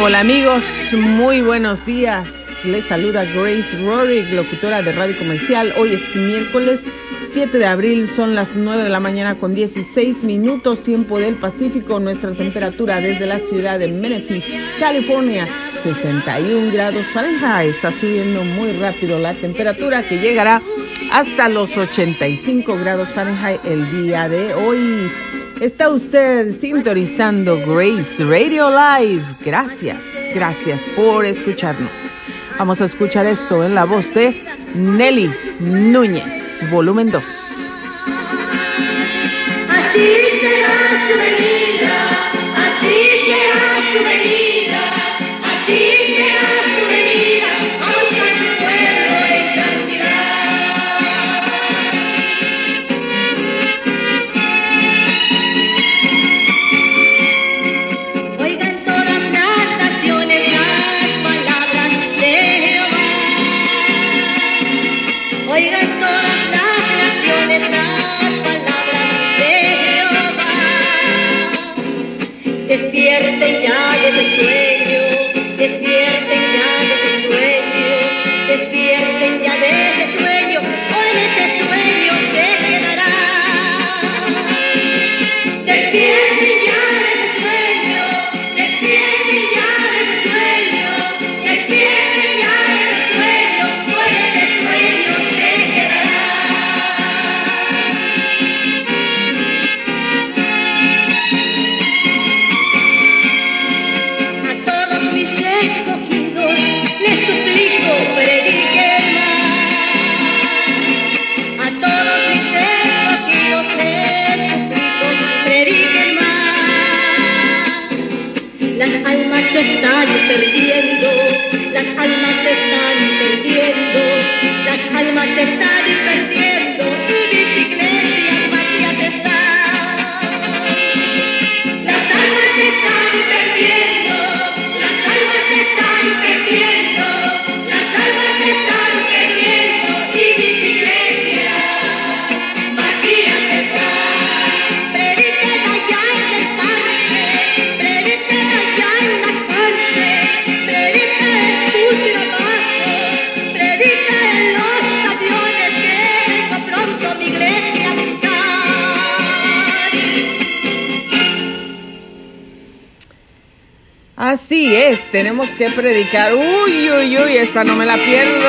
Hola amigos, muy buenos días. Les saluda Grace Rorick, locutora de Radio Comercial. Hoy es miércoles 7 de abril, son las 9 de la mañana con 16 minutos, tiempo del Pacífico. Nuestra temperatura desde la ciudad de Menifee, California, 61 grados Fahrenheit. Está subiendo muy rápido la temperatura que llegará hasta los 85 grados Fahrenheit el día de hoy. Está usted sintonizando Grace Radio Live. Gracias, gracias por escucharnos. Vamos a escuchar esto en la voz de Nelly Núñez, volumen 2. Así será su venida, así será su venida. están perdiendo, las almas se están perdiendo, las almas se están perdiendo. Tenemos que predicar. Uy, uy, uy, esta no me la pierdo.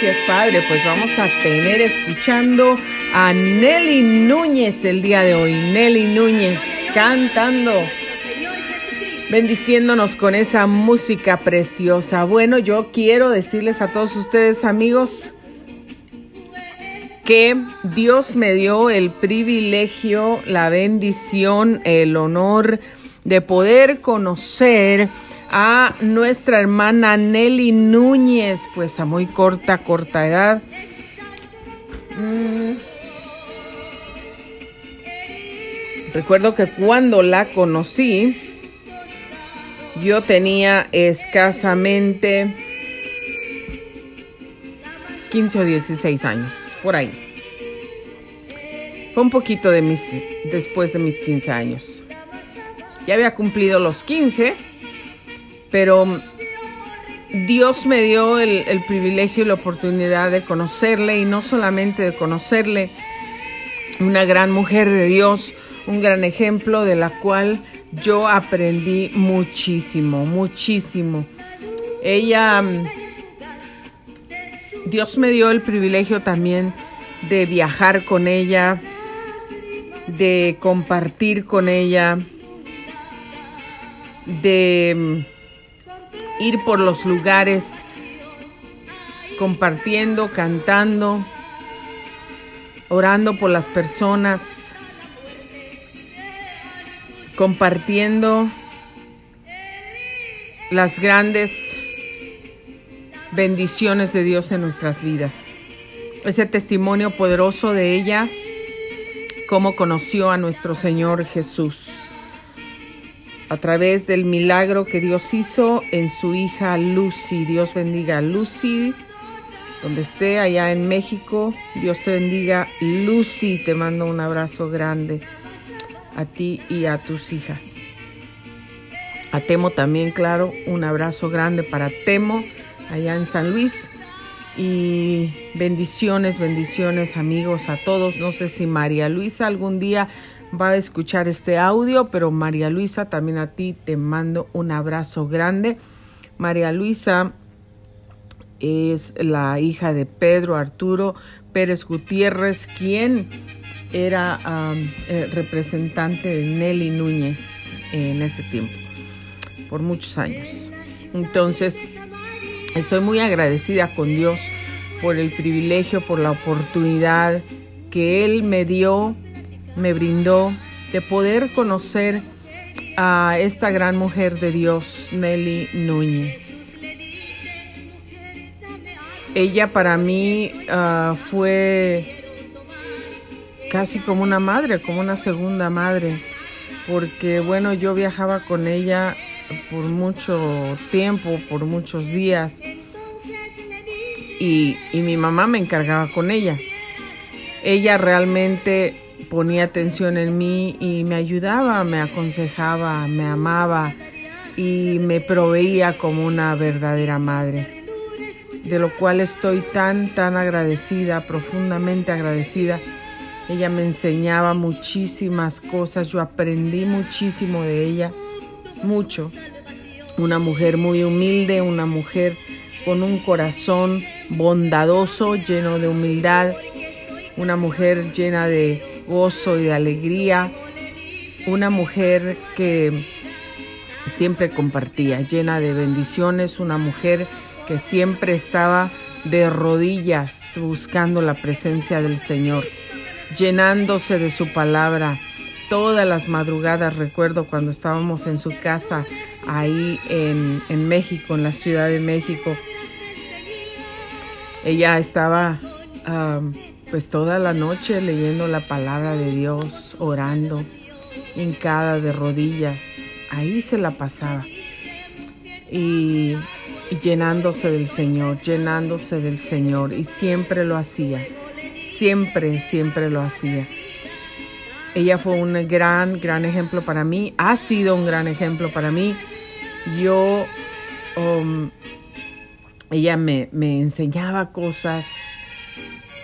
Gracias Padre. Pues vamos a tener escuchando a Nelly Núñez el día de hoy. Nelly Núñez cantando, bendiciéndonos con esa música preciosa. Bueno, yo quiero decirles a todos ustedes amigos que Dios me dio el privilegio, la bendición, el honor de poder conocer a nuestra hermana Nelly Núñez, pues a muy corta, corta edad. Mm. Recuerdo que cuando la conocí, yo tenía escasamente 15 o 16 años, por ahí. Fue un poquito de mis, después de mis 15 años. Ya había cumplido los 15 pero Dios me dio el, privilegio y la oportunidad de conocerle y no solamente de conocerle, una gran mujer de Dios, un gran ejemplo de la cual yo aprendí muchísimo, muchísimo. Ella, Dios me dio el privilegio también de viajar con ella, de compartir con ella, de ir por los lugares compartiendo, cantando, orando por las personas, compartiendo las grandes bendiciones de Dios en nuestras vidas. Ese testimonio poderoso de ella, cómo conoció a nuestro Señor Jesús a través del milagro que Dios hizo en su hija Lucy. Dios bendiga a Lucy, donde esté allá en México. Dios te bendiga Lucy. Te mando un abrazo grande a ti y a tus hijas. A Temo también, claro, un abrazo grande para Temo allá en San Luis. Y bendiciones, bendiciones amigos a todos. No sé si María Luisa algún día va a escuchar este audio, pero María Luisa, también a ti te mando un abrazo grande. María Luisa es la hija de Pedro Arturo Pérez Gutiérrez, quien era el representante de Nelly Núñez en ese tiempo, por muchos años. Entonces, estoy muy agradecida con Dios por el privilegio, por la oportunidad que Él me dio me brindó de poder conocer a esta gran mujer de Dios, Nelly Núñez. Ella para mí ah, fue casi como una madre, como una segunda madre, porque bueno, yo viajaba con ella por mucho tiempo, por muchos días, y, y mi mamá me encargaba con ella. Ella realmente ponía atención en mí y me ayudaba, me aconsejaba, me amaba y me proveía como una verdadera madre. De lo cual estoy tan, tan agradecida, profundamente agradecida. Ella me enseñaba muchísimas cosas, yo aprendí muchísimo de ella, mucho. Una mujer muy humilde, una mujer con un corazón bondadoso, lleno de humildad, una mujer llena de gozo y de alegría, una mujer que siempre compartía, llena de bendiciones, una mujer que siempre estaba de rodillas buscando la presencia del Señor, llenándose de su palabra. Todas las madrugadas recuerdo cuando estábamos en su casa ahí en, México, en la Ciudad de México. Ella estaba pues toda la noche leyendo la palabra de Dios, orando, hincada de rodillas, ahí se la pasaba. Y, llenándose del Señor, llenándose del Señor, y siempre lo hacía, siempre, siempre lo hacía. Ella fue un gran, gran ejemplo para mí, ha sido un gran ejemplo para mí. Yo, um, ella me, me enseñaba cosas,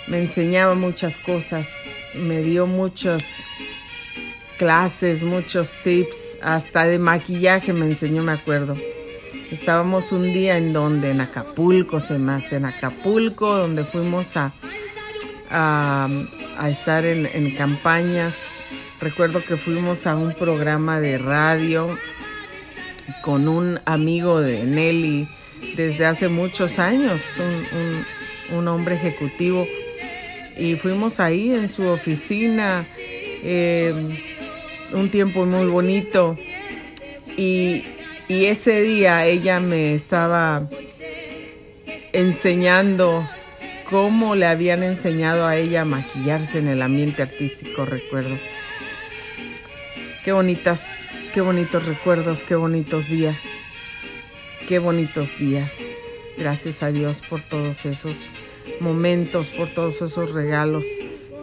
me enseñaba muchas cosas, me dio muchas clases, muchos tips, hasta de maquillaje me enseñó, me acuerdo. Estábamos un día en donde, en Acapulco, se más, en Acapulco, donde fuimos a, a, estar en, en campañas. Recuerdo que fuimos a un programa de radio con un amigo de Nelly desde hace muchos años, un, un, hombre ejecutivo. Y fuimos ahí en su oficina, eh, un tiempo muy bonito. Y, y ese día ella me estaba enseñando cómo le habían enseñado a ella a maquillarse en el ambiente artístico, recuerdo. Qué bonitas, qué bonitos recuerdos, qué bonitos días. Qué bonitos días. Gracias a Dios por todos esos momentos, por todos esos regalos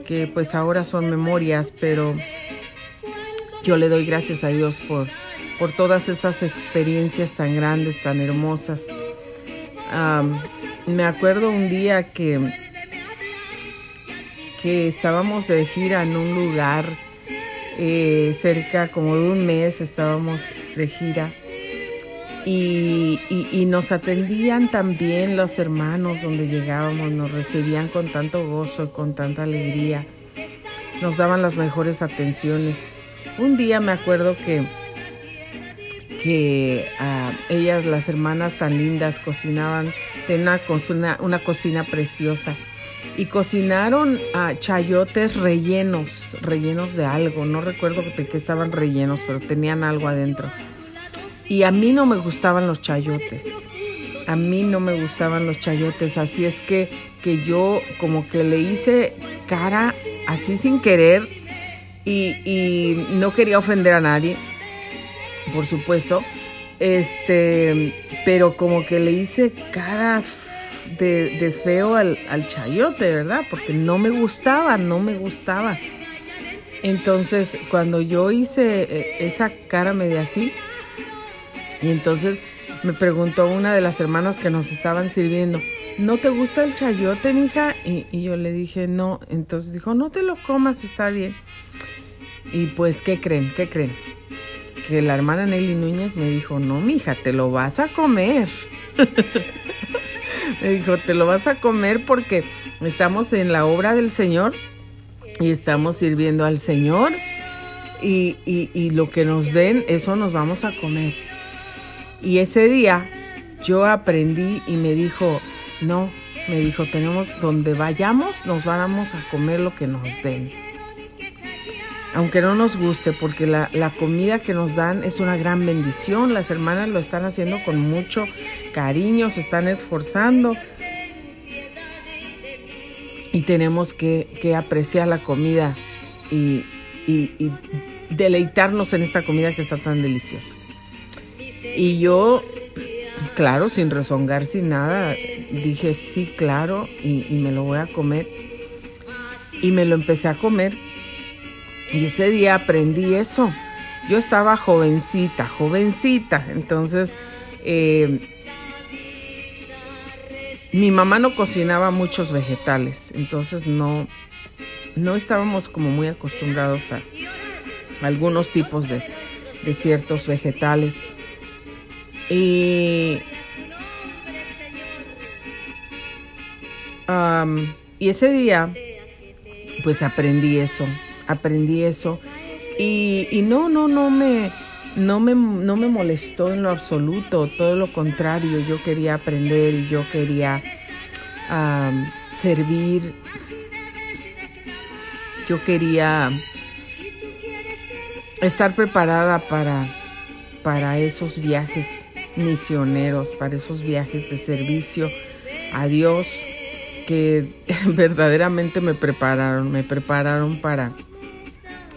que pues ahora son memorias, pero yo le doy gracias a Dios por, por todas esas experiencias tan grandes, tan hermosas. me acuerdo un día que, que estábamos de gira en un lugar eh, cerca como de un mes, estábamos de gira y, y, nos atendían también los hermanos donde llegábamos, nos recibían con tanto gozo y con tanta alegría, nos daban las mejores atenciones. Un día me acuerdo que, que ah, ellas, las hermanas tan lindas, cocinaban, tenían una, una, cocina preciosa y cocinaron uh, chayotes rellenos, rellenos de algo, no recuerdo de qué estaban rellenos, pero tenían algo adentro. Y a mí no me gustaban los chayotes. A mí no me gustaban los chayotes. Así es que, que yo como que le hice cara así sin querer y, no quería ofender a nadie, por supuesto. Este, pero como que le hice cara de, feo al, al, chayote, ¿verdad? Porque no me gustaba, no me gustaba. Entonces, cuando yo hice eh, esa cara media así, y entonces me preguntó una de las hermanas que nos estaban sirviendo, ¿no te gusta el chayote, hija? Y, y yo le dije, no. Entonces dijo, no te lo comas, está bien. Y pues, ¿qué creen? ¿Qué creen? Que la hermana Nelly Núñez me dijo, no, mija, te lo vas a comer. me dijo, te lo vas a comer porque estamos en la obra del Señor y estamos sirviendo al Señor y, y, y lo que nos den, eso nos vamos a comer. Y ese día yo aprendí y me dijo, no, me dijo, tenemos donde vayamos, nos vamos a comer lo que nos den. Aunque no nos guste, porque la, la, comida que nos dan es una gran bendición. Las hermanas lo están haciendo con mucho cariño, se están esforzando. Y tenemos que, que apreciar la comida y, y, y deleitarnos en esta comida que está tan deliciosa. Y yo, claro, sin rezongar, sin nada, dije, sí, claro, y, me lo voy a comer. Y me lo empecé a comer. Y ese día aprendí eso. Yo estaba jovencita, jovencita. Entonces, eh, mi mamá no cocinaba muchos vegetales. Entonces no, no estábamos como muy acostumbrados a algunos tipos de, de ciertos vegetales. Y, y ese día, pues aprendí eso, aprendí eso. Y, y, no, no, no me, no me, no me molestó en lo absoluto, todo lo contrario, yo quería aprender y yo quería servir, yo quería estar preparada para, para esos viajes misioneros, para esos viajes de servicio a Dios que verdaderamente me prepararon, me prepararon para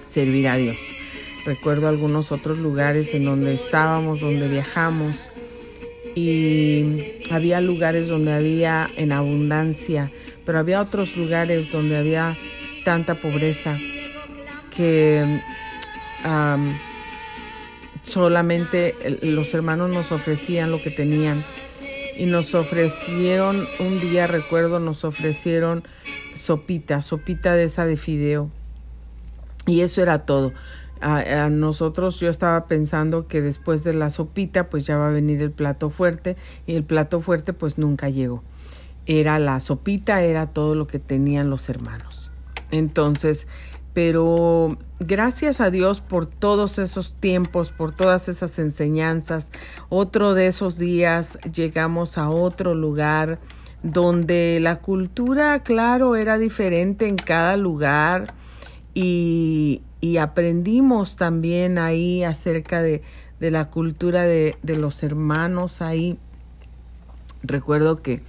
servir a Dios. Recuerdo algunos otros lugares en donde estábamos, donde viajamos y había lugares donde había en abundancia, pero había otros lugares donde había tanta pobreza que solamente los hermanos nos ofrecían lo que tenían. Y nos ofrecieron, un día recuerdo, nos ofrecieron sopita, sopita de esa de fideo. Y eso era todo. a, nosotros yo estaba pensando que después de la sopita pues ya va a venir el plato fuerte y el plato fuerte pues nunca llegó. Era la sopita, era todo lo que tenían los hermanos. Entonces, pero gracias a Dios por todos esos tiempos, por todas esas enseñanzas. Otro de esos días llegamos a otro lugar donde la cultura, claro, era diferente en cada lugar y, aprendimos también ahí acerca de, de la cultura de, de, los hermanos ahí. Recuerdo que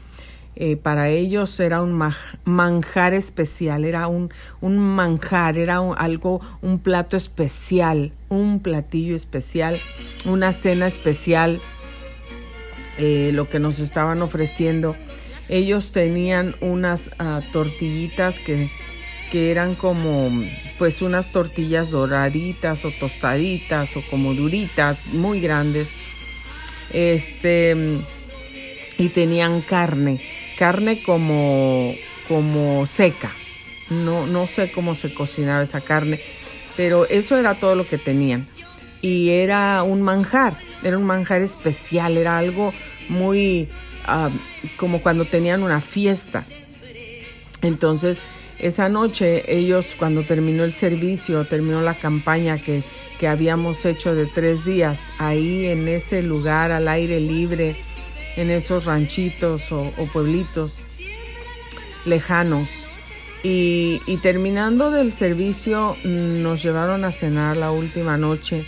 eh, para ellos era un manjar especial, era un, manjar, era algo, un plato especial, un platillo especial, una cena especial, eh, lo que nos estaban ofreciendo. Ellos tenían unas uh, tortillitas que que eran como pues unas tortillas doraditas o tostaditas o como duritas, muy grandes. Este y tenían carne, carne como como seca. No no sé cómo se cocinaba esa carne, pero eso era todo lo que tenían. Y era un manjar, era un manjar especial, era algo muy ah, como cuando tenían una fiesta. Entonces, esa noche ellos cuando terminó el servicio, terminó la campaña que, que habíamos hecho de tres días, ahí en ese lugar al aire libre, en esos ranchitos o, pueblitos lejanos. Y, terminando del servicio nos llevaron a cenar la última noche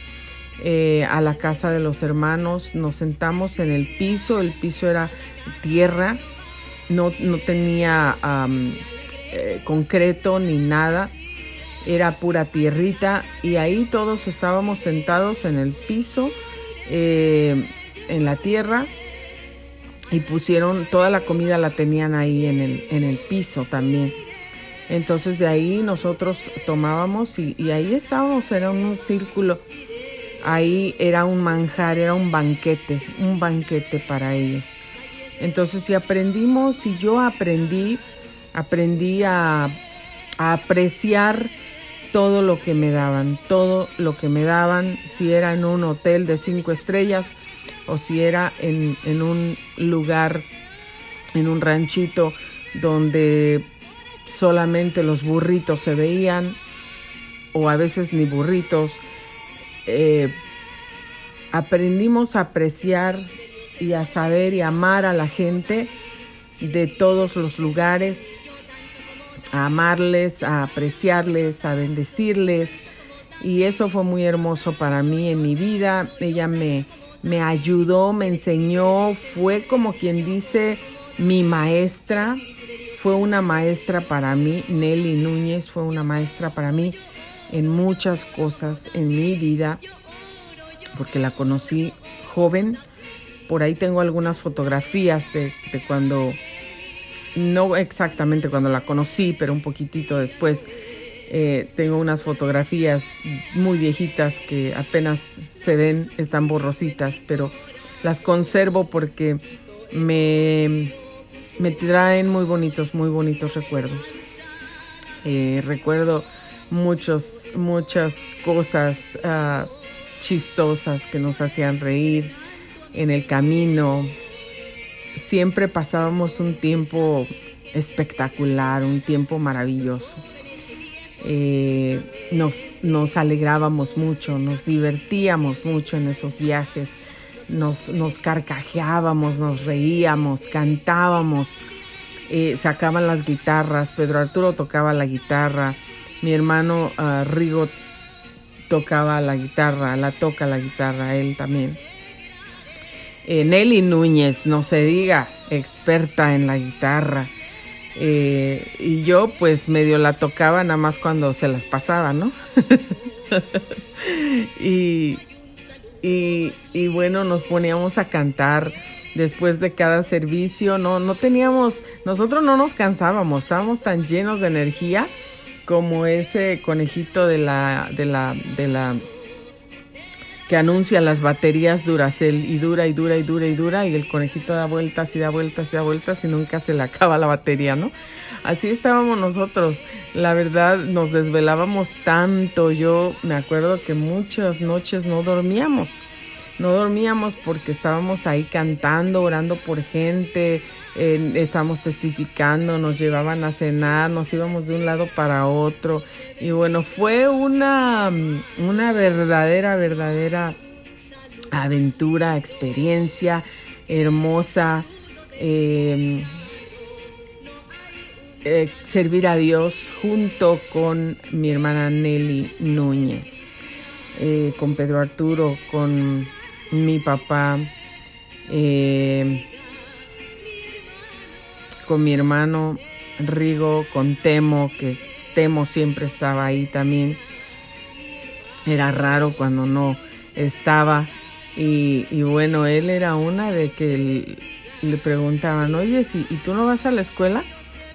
eh, a la casa de los hermanos. Nos sentamos en el piso, el piso era tierra, no, no tenía eh, concreto ni nada, era pura tierrita y ahí todos estábamos sentados en el piso, eh, en la tierra y pusieron toda la comida la tenían ahí en el, en el piso también. Entonces de ahí nosotros tomábamos y, ahí estábamos, era un círculo. Ahí era un manjar, era un banquete, un banquete para ellos. Entonces si aprendimos, y yo aprendí aprendí a, apreciar todo lo que me daban, todo lo que me daban, si era en un hotel de cinco estrellas o si era en, en un lugar, en un ranchito donde solamente los burritos se veían o a veces ni burritos. Eh, aprendimos a apreciar y a saber y amar a la gente de todos los lugares a amarles, a apreciarles, a bendecirles. Y eso fue muy hermoso para mí en mi vida. Ella me, me ayudó, me enseñó, fue como quien dice mi maestra. Fue una maestra para mí, Nelly Núñez fue una maestra para mí en muchas cosas en mi vida, porque la conocí joven. Por ahí tengo algunas fotografías de, cuando no exactamente cuando la conocí, pero un poquitito después. Eh, tengo unas fotografías muy viejitas que apenas se ven, están borrositas, pero las conservo porque me, me traen muy bonitos, muy bonitos recuerdos. Eh, recuerdo muchos, muchas cosas uh, chistosas que nos hacían reír en el camino, siempre pasábamos un tiempo espectacular, un tiempo maravilloso. Eh, nos, nos, alegrábamos mucho, nos divertíamos mucho en esos viajes, nos, nos carcajeábamos, nos reíamos, cantábamos, eh, sacaban las guitarras, Pedro Arturo tocaba la guitarra, mi hermano uh, Rigo tocaba la guitarra, la toca la guitarra, él también. Eh, Nelly Núñez, no se diga, experta en la guitarra. Eh, y yo pues medio la tocaba nada más cuando se las pasaba, ¿no? y, y, bueno, nos poníamos a cantar después de cada servicio, no, no teníamos, nosotros no nos cansábamos, estábamos tan llenos de energía como ese conejito de la, de la, de la que anuncia las baterías Duracell y dura y dura y dura y dura y el conejito da vueltas y da vueltas y da vueltas y nunca se le acaba la batería, ¿no? así estábamos nosotros. La verdad, nos desvelábamos tanto. Yo me acuerdo que muchas noches no dormíamos. No dormíamos porque estábamos ahí cantando, orando por gente, estábamos testificando, nos llevaban a cenar, nos íbamos de un lado para otro. Y bueno, fue una, una verdadera, verdadera aventura, experiencia hermosa. Em, eh, servir a Dios junto con mi hermana Nelly Núñez, eh, con Pedro Arturo, con mi papá, em, con mi hermano Rigo, con Temo, que Temo siempre estaba ahí también. Era raro cuando no estaba. Y, bueno, él era una de que le preguntaban, oye, ¿y tú no vas a la escuela?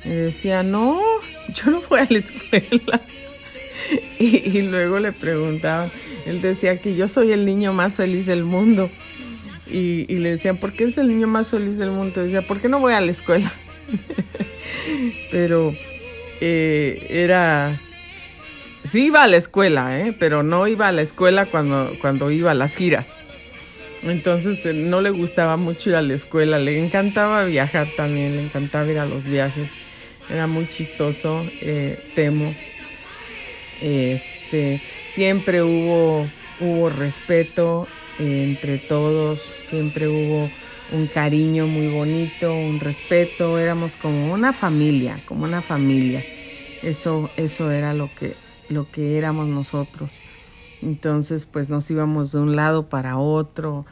Y decía, no, yo no fui a la escuela. Y, luego le preguntaban, él decía que yo soy el niño más feliz del mundo. Y, le decían, ¿por qué eres el niño más feliz del mundo? Y decía, ¿por qué no voy a la escuela? pero eh, era... Sí iba a la escuela, ¿eh? pero no iba a la escuela cuando, cuando iba a las giras. Entonces eh, no le gustaba mucho ir a la escuela, le encantaba viajar también, le encantaba ir a los viajes era muy chistoso, eh, temo. Este, siempre hubo, hubo respeto entre todos, siempre hubo un cariño muy bonito, un respeto, éramos como una familia, como una familia. Eso, eso era lo que, lo que éramos nosotros. Entonces, pues nos íbamos de un lado para otro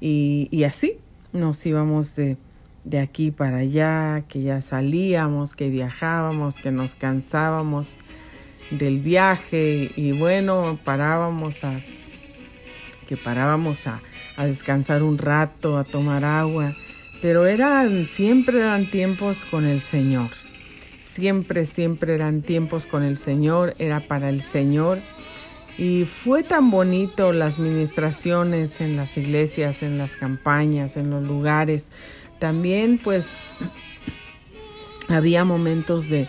y, y así nos íbamos de, de aquí para allá, que ya salíamos, que viajábamos, que nos cansábamos del viaje y bueno, parábamos a que parábamos a, a descansar un rato, a tomar agua, pero eran siempre eran tiempos con el Señor. Siempre, siempre eran tiempos con el Señor, era para el Señor. Y fue tan bonito las ministraciones en las iglesias, en las campañas, en los lugares, también pues había momentos de,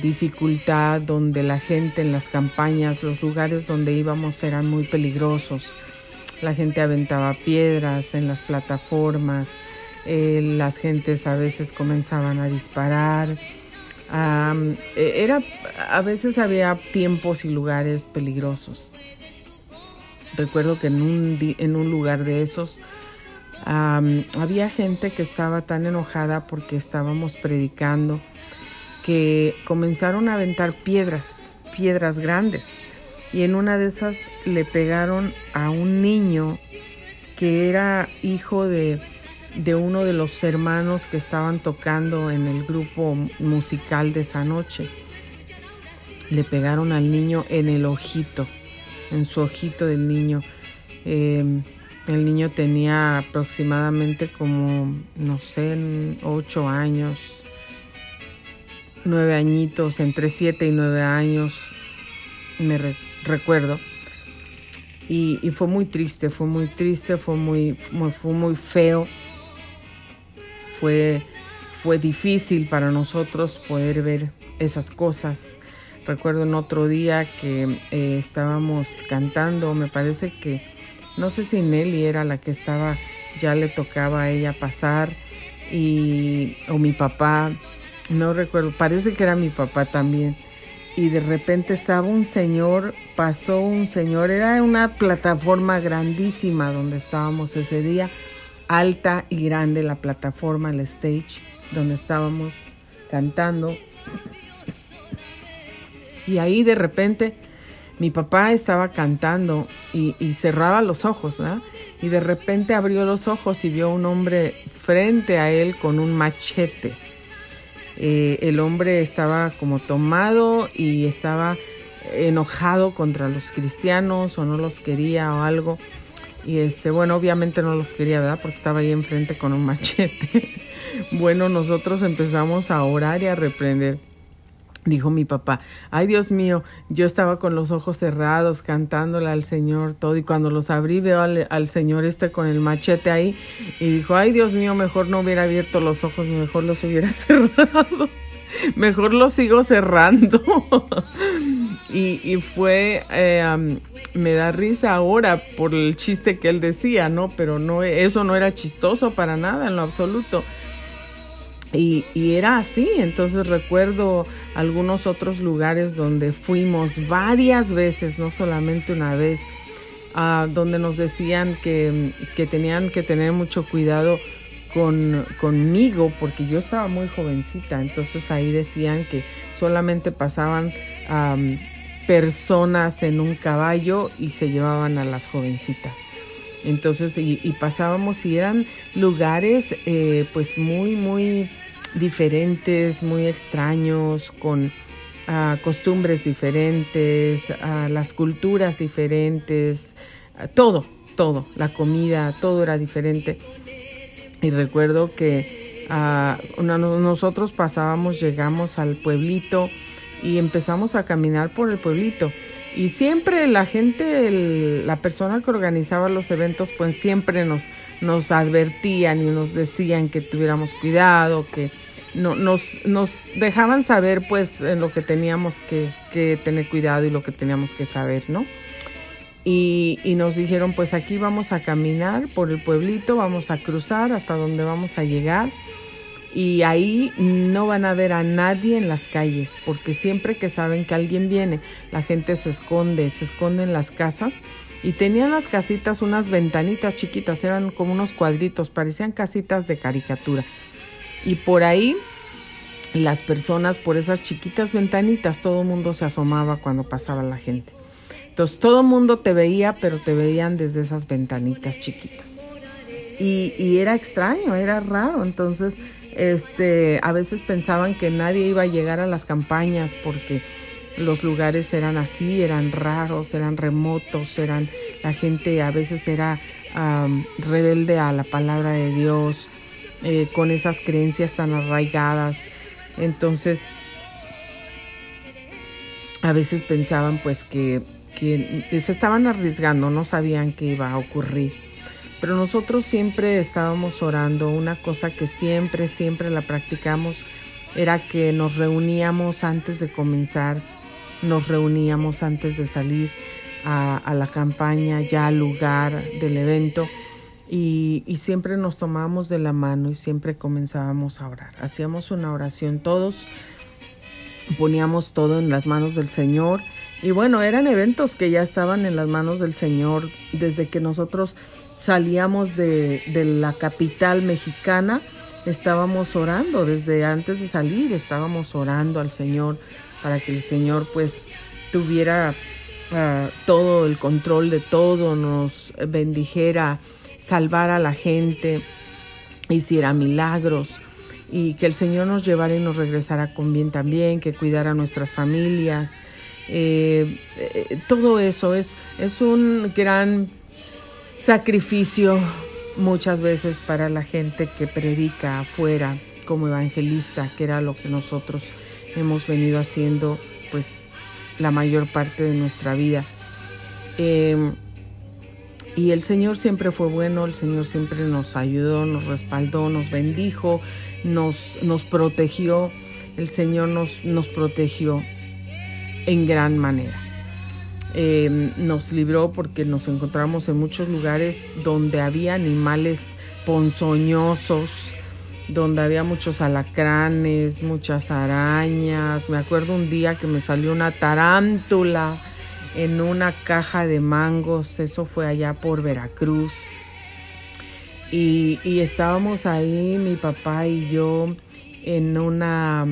dificultad donde la gente en las campañas, los lugares donde íbamos eran muy peligrosos. La gente aventaba piedras en las plataformas, eh, las gentes a veces comenzaban a disparar. E, era, a veces había tiempos y lugares peligrosos. Recuerdo que en un, en un lugar de esos había gente que estaba tan enojada porque estábamos predicando que comenzaron a aventar piedras, piedras grandes. Y en una de esas le pegaron a un niño que era hijo de, de uno de los hermanos que estaban tocando en el grupo musical de esa noche. Le pegaron al niño en el ojito, en su ojito del niño. Em, el niño tenía aproximadamente como, no sé, ocho años, nueve añitos, entre siete y nueve años, me recuerdo. Y, fue muy triste, fue muy triste, fue muy, fue muy feo. Fue, fue difícil para nosotros poder ver esas cosas. Recuerdo en otro día que eh, estábamos cantando, me parece que no sé si Nelly era la que estaba, ya le tocaba a ella pasar y o mi papá, no recuerdo, parece que era mi papá también. Y de repente estaba un señor, pasó un señor, era una plataforma grandísima donde estábamos ese día, alta y grande la plataforma, el stage, donde estábamos cantando. Y ahí de repente mi papá estaba cantando y, cerraba los ojos, ¿verdad? Y de repente abrió los ojos y vio un hombre frente a él con un machete. Eh, el hombre estaba como tomado y estaba enojado contra los cristianos o no los quería o algo. Y este, bueno, obviamente no los quería, ¿verdad? Porque estaba ahí enfrente con un machete. bueno, nosotros empezamos a orar y a reprender Dijo mi papá, ay Dios mío, yo estaba con los ojos cerrados cantándole al Señor todo y cuando los abrí veo al, Señor este con el machete ahí y dijo, ay Dios mío, mejor no hubiera abierto los ojos, mejor los hubiera cerrado. mejor lo sigo cerrando. y, fue, eh, me da risa ahora por el chiste que él decía, ¿no? Pero no, eso no era chistoso para nada, en lo absoluto. Y, y, era así, entonces recuerdo algunos otros lugares donde fuimos varias veces, no solamente una vez, donde nos decían que, que, tenían que tener mucho cuidado con, conmigo porque yo estaba muy jovencita, entonces ahí decían que solamente pasaban personas en un caballo y se llevaban a las jovencitas. Entonces, y, pasábamos y eran lugares eh, pues muy, muy diferentes, muy extraños, con ah, costumbres diferentes, uh, las culturas diferentes, ah, todo, todo, la comida, todo era diferente. Y recuerdo que nosotros pasábamos, llegamos al pueblito y empezamos a caminar por el pueblito. Y siempre la gente, la persona que organizaba los eventos, pues siempre nos, nos advertían y nos decían que tuviéramos cuidado, que no, nos, nos dejaban saber pues en lo que teníamos que, que, tener cuidado y lo que teníamos que saber, ¿no? Y, y nos dijeron pues aquí vamos a caminar por el pueblito, vamos a cruzar hasta donde vamos a llegar y ahí no van a ver a nadie en las calles, porque siempre que saben que alguien viene, la gente se esconde, se esconde en las casas. Y tenían las casitas unas ventanitas chiquitas, eran como unos cuadritos, parecían casitas de caricatura. Y por ahí las personas, por esas chiquitas ventanitas, todo el mundo se asomaba cuando pasaba la gente. Entonces todo el mundo te veía, pero te veían desde esas ventanitas chiquitas. Y, y era extraño, era raro. Entonces este, a veces pensaban que nadie iba a llegar a las campañas porque los lugares eran así, eran raros, eran remotos, eran la gente a veces era rebelde a la palabra de Dios, eh, con esas creencias tan arraigadas. Entonces, a veces pensaban pues que, que se estaban arriesgando, no sabían qué iba a ocurrir. Pero nosotros siempre estábamos orando. Una cosa que siempre, siempre la practicamos era que nos reuníamos antes de comenzar, nos reuníamos antes de salir a, la campaña, ya al lugar del evento. Y, siempre nos tomábamos de la mano y siempre comenzábamos a orar. Hacíamos una oración todos, poníamos todo en las manos del Señor. Y bueno, eran eventos que ya estaban en las manos del Señor desde que nosotros salíamos de, la capital mexicana, estábamos orando, desde antes de salir estábamos orando al Señor para que el Señor pues tuviera ah, todo el control de todo, nos bendijera, salvara a la gente, hiciera milagros y que el Señor nos llevara y nos regresara con bien también, que cuidara a nuestras familias. Eh, eh, todo eso es, es un gran sacrificio muchas veces para la gente que predica afuera como evangelista, que era lo que nosotros hemos venido haciendo pues la mayor parte de nuestra vida. Em, y el Señor siempre fue bueno, el Señor siempre nos ayudó, nos respaldó, nos bendijo, nos, nos protegió, el Señor nos, nos protegió en gran manera. Em, nos libró porque nos encontramos en muchos lugares donde había animales ponzoñosos, donde había muchos alacranes, muchas arañas. Me acuerdo un día que me salió una tarántula en una caja de mangos, eso fue allá por Veracruz. Y, estábamos ahí, mi papá y yo, en una,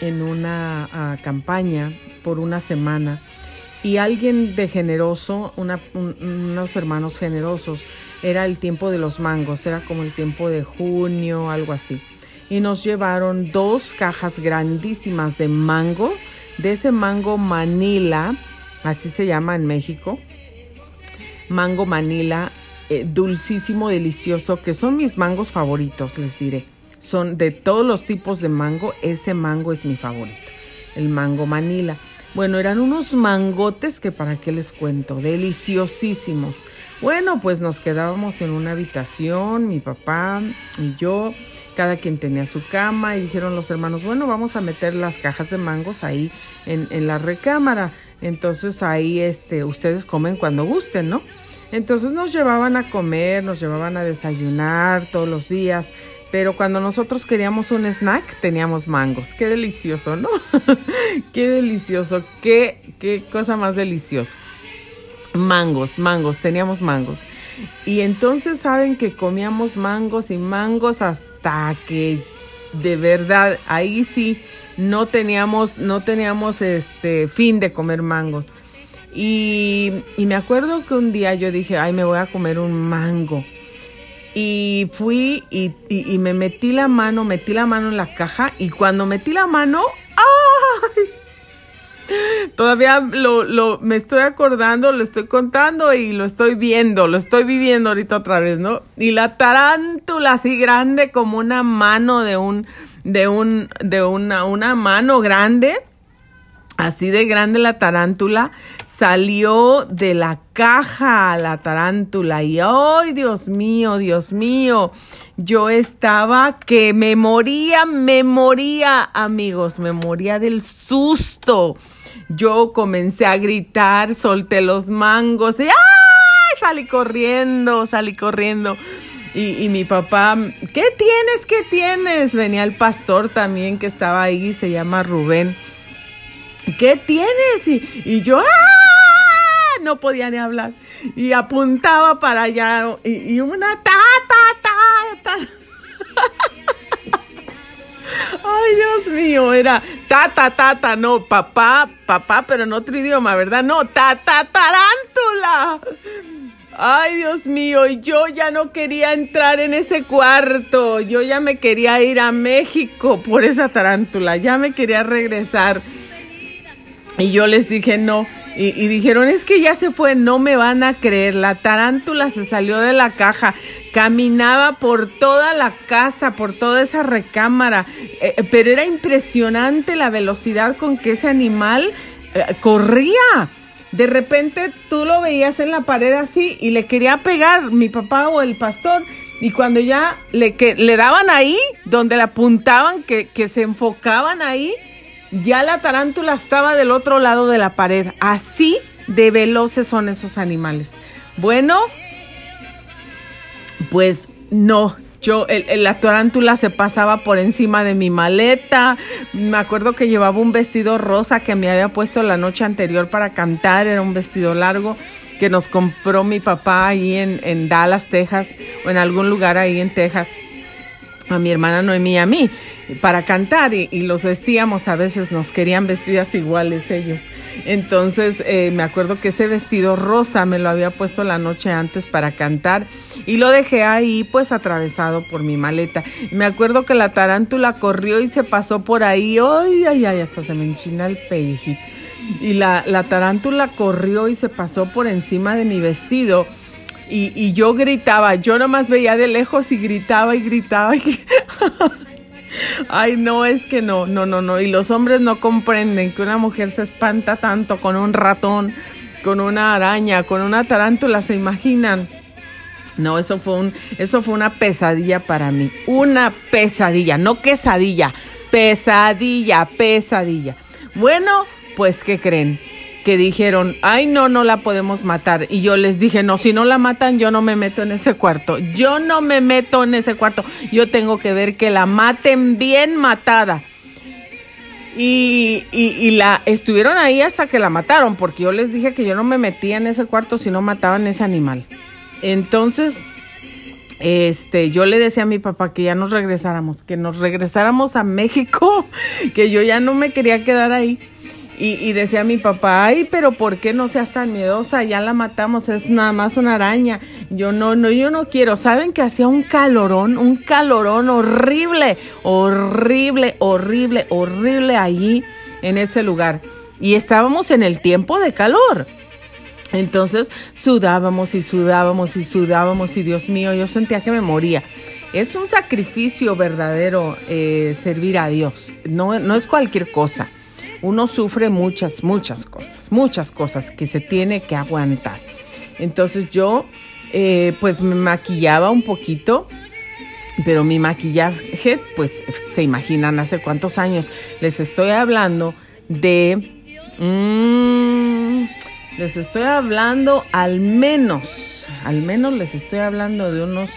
en una ah, campaña por una semana y alguien de generoso, unos hermanos generosos, era el tiempo de los mangos, era como el tiempo de junio, algo así. Y nos llevaron dos cajas grandísimas de mango, de ese mango Manila, así se llama en México, mango Manila, eh, dulcísimo, delicioso, que son mis mangos favoritos, les diré. Son de todos los tipos de mango, ese mango es mi favorito, el mango Manila. Bueno, eran unos mangotes que para qué les cuento, deliciosísimos. Bueno, pues nos quedábamos en una habitación, mi papá y yo, cada quien tenía su cama y dijeron los hermanos, bueno, vamos a meter las cajas de mangos ahí en, en la recámara. Entonces ahí este, ustedes comen cuando gusten, ¿no? Entonces nos llevaban a comer, nos llevaban a desayunar todos los días. Pero cuando nosotros queríamos un snack, teníamos mangos. Qué delicioso, ¿no? qué delicioso, qué, qué cosa más deliciosa. Mangos, mangos, teníamos mangos. Y entonces saben que comíamos mangos y mangos hasta que de verdad ahí sí no teníamos, no teníamos este fin de comer mangos. Y, y me acuerdo que un día yo dije, ay, me voy a comer un mango. Y fui y, me metí la mano, metí la mano en la caja y cuando metí la mano, ¡ay! Todavía lo, lo, me estoy acordando, lo estoy contando y lo estoy viendo, lo estoy viviendo ahorita otra vez, ¿no? Y la tarántula así grande como una mano de un, de un, de una, una mano grande Así de grande la tarántula salió de la caja la tarántula y ¡ay, Dios mío, Dios mío! Yo estaba que me moría, me moría, amigos, me moría del susto. Yo comencé a gritar, solté los mangos y ¡ay! Salí corriendo, salí corriendo. Y, y, mi papá, ¿qué tienes? ¿Qué tienes? Venía el pastor también que estaba ahí, se llama Rubén ¿qué tienes? Y, yo, ¡ah! No podía ni hablar. Y apuntaba para allá y, una ta, ta, ta. Ay, Dios mío, era ta, ta, ta, ta, no, papá, papá, pero en otro idioma, ¿verdad? No, ta, tarántula. Ay, Dios mío, y yo ya no quería entrar en ese cuarto. Yo ya me quería ir a México por esa tarántula. Ya me quería regresar. Y yo les dije no. Y, dijeron, es que ya se fue, no me van a creer. La tarántula se salió de la caja, caminaba por toda la casa, por toda esa recámara. Eh, eh, pero era impresionante la velocidad con que ese animal eh, corría. De repente tú lo veías en la pared así y le quería pegar mi papá o el pastor. Y cuando ya le, que, le daban ahí, donde le apuntaban, que, que se enfocaban ahí, ya la tarántula estaba del otro lado de la pared. Así de veloces son esos animales. Bueno, pues no, yo, la tarántula se pasaba por encima de mi maleta. Me acuerdo que llevaba un vestido rosa que me había puesto la noche anterior para cantar. Era un vestido largo que nos compró mi papá ahí en, en Dallas, Texas, o en algún lugar ahí en Texas. A mi hermana Noemí y a mí para cantar y, los vestíamos, a veces nos querían vestidas iguales ellos. Entonces eh, me acuerdo que ese vestido rosa me lo había puesto la noche antes para cantar y lo dejé ahí pues atravesado por mi maleta. Me acuerdo que la tarántula corrió y se pasó por ahí, ay, ay, ay, hasta se me enchina el pellejito. Y la, la tarántula corrió y se pasó por encima de mi vestido. Y, y yo gritaba, yo nomás veía de lejos y gritaba y gritaba. Ay, no, es que no, no, no, no. Y los hombres no comprenden que una mujer se espanta tanto con un ratón, con una araña, con una tarántula, ¿se imaginan? No, eso fue un, eso fue una pesadilla para mí. Una pesadilla, no quesadilla, pesadilla, pesadilla. Bueno, pues, ¿qué creen? Que dijeron, ay no, no la podemos matar. Y yo les dije, no, si no la matan, yo no me meto en ese cuarto. Yo no me meto en ese cuarto. Yo tengo que ver que la maten bien matada. Y, y, la estuvieron ahí hasta que la mataron, porque yo les dije que yo no me metía en ese cuarto si no mataban ese animal. Entonces, este, yo le decía a mi papá que ya nos regresáramos, que nos regresáramos a México, que yo ya no me quería quedar ahí. Y, decía mi papá, ay, pero ¿por qué no seas tan miedosa? Ya la matamos, es nada más una araña. Yo no, no, yo no quiero. ¿Saben que hacía un calorón, un calorón horrible, horrible, horrible, horrible allí en ese lugar? Y estábamos en el tiempo de calor. Entonces sudábamos y sudábamos y sudábamos y Dios mío, yo sentía que me moría. Es un sacrificio verdadero eh, servir a Dios, no, no es cualquier cosa. Uno sufre muchas, muchas cosas, muchas cosas que se tiene que aguantar. Entonces yo eh, pues me maquillaba un poquito, pero mi maquillaje, pues se imaginan hace cuántos años. Les estoy hablando de... Mmm, les estoy hablando al menos, al menos les estoy hablando de unos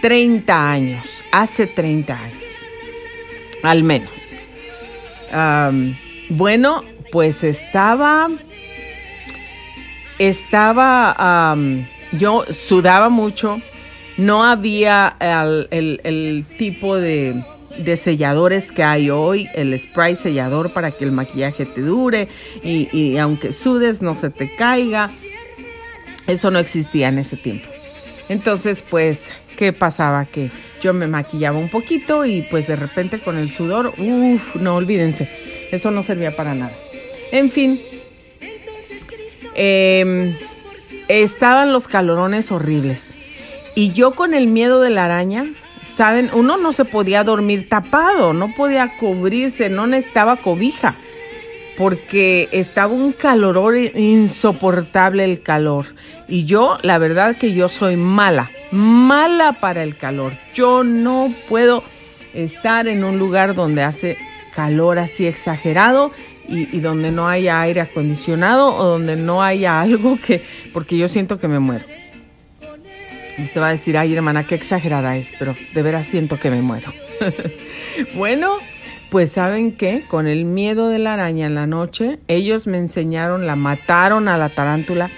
30 años, hace 30 años, al menos. Bueno, pues estaba, estaba, yo sudaba mucho, no había el, tipo de, de, selladores que hay hoy, el spray sellador para que el maquillaje te dure y, y aunque sudes no se te caiga. Eso no existía en ese tiempo. Entonces, pues ¿qué pasaba? Que yo me maquillaba un poquito y pues de repente con el sudor, uff, no olvídense, eso no servía para nada. En fin, em, estaban los calorones horribles y yo con el miedo de la araña, saben, uno no se podía dormir tapado, no podía cubrirse, no necesitaba cobija porque estaba un calor insoportable el calor. Y yo, la verdad que yo soy mala, mala para el calor. Yo no puedo estar en un lugar donde hace calor así exagerado y, donde no haya aire acondicionado o donde no haya algo que, porque yo siento que me muero. Usted va a decir, ay hermana, qué exagerada es, pero de veras siento que me muero. bueno, pues saben qué, con el miedo de la araña en la noche, ellos me enseñaron, la mataron a la tarántula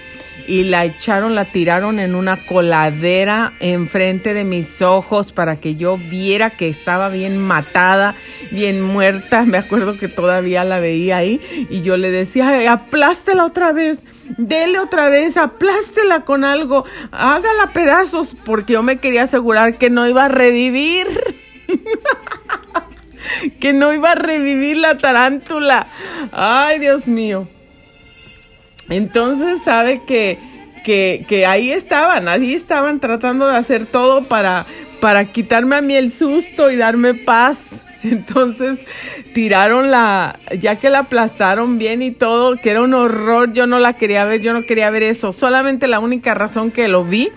y la echaron, la tiraron en una coladera enfrente de mis ojos para que yo viera que estaba bien matada, bien muerta. Me acuerdo que todavía la veía ahí y yo le decía, aplástela otra vez. Dele otra vez, aplástela con algo, hágala pedazos, porque yo me quería asegurar que no iba a revivir. que no iba a revivir la tarántula. Ay, Dios mío. Entonces sabe que, que, ahí estaban, ahí estaban tratando de hacer todo para, para quitarme a mí el susto y darme paz. Entonces tiraron la, ya que la aplastaron bien y todo, que era un horror, yo no la quería ver, yo no quería ver eso. Solamente la única razón que lo vi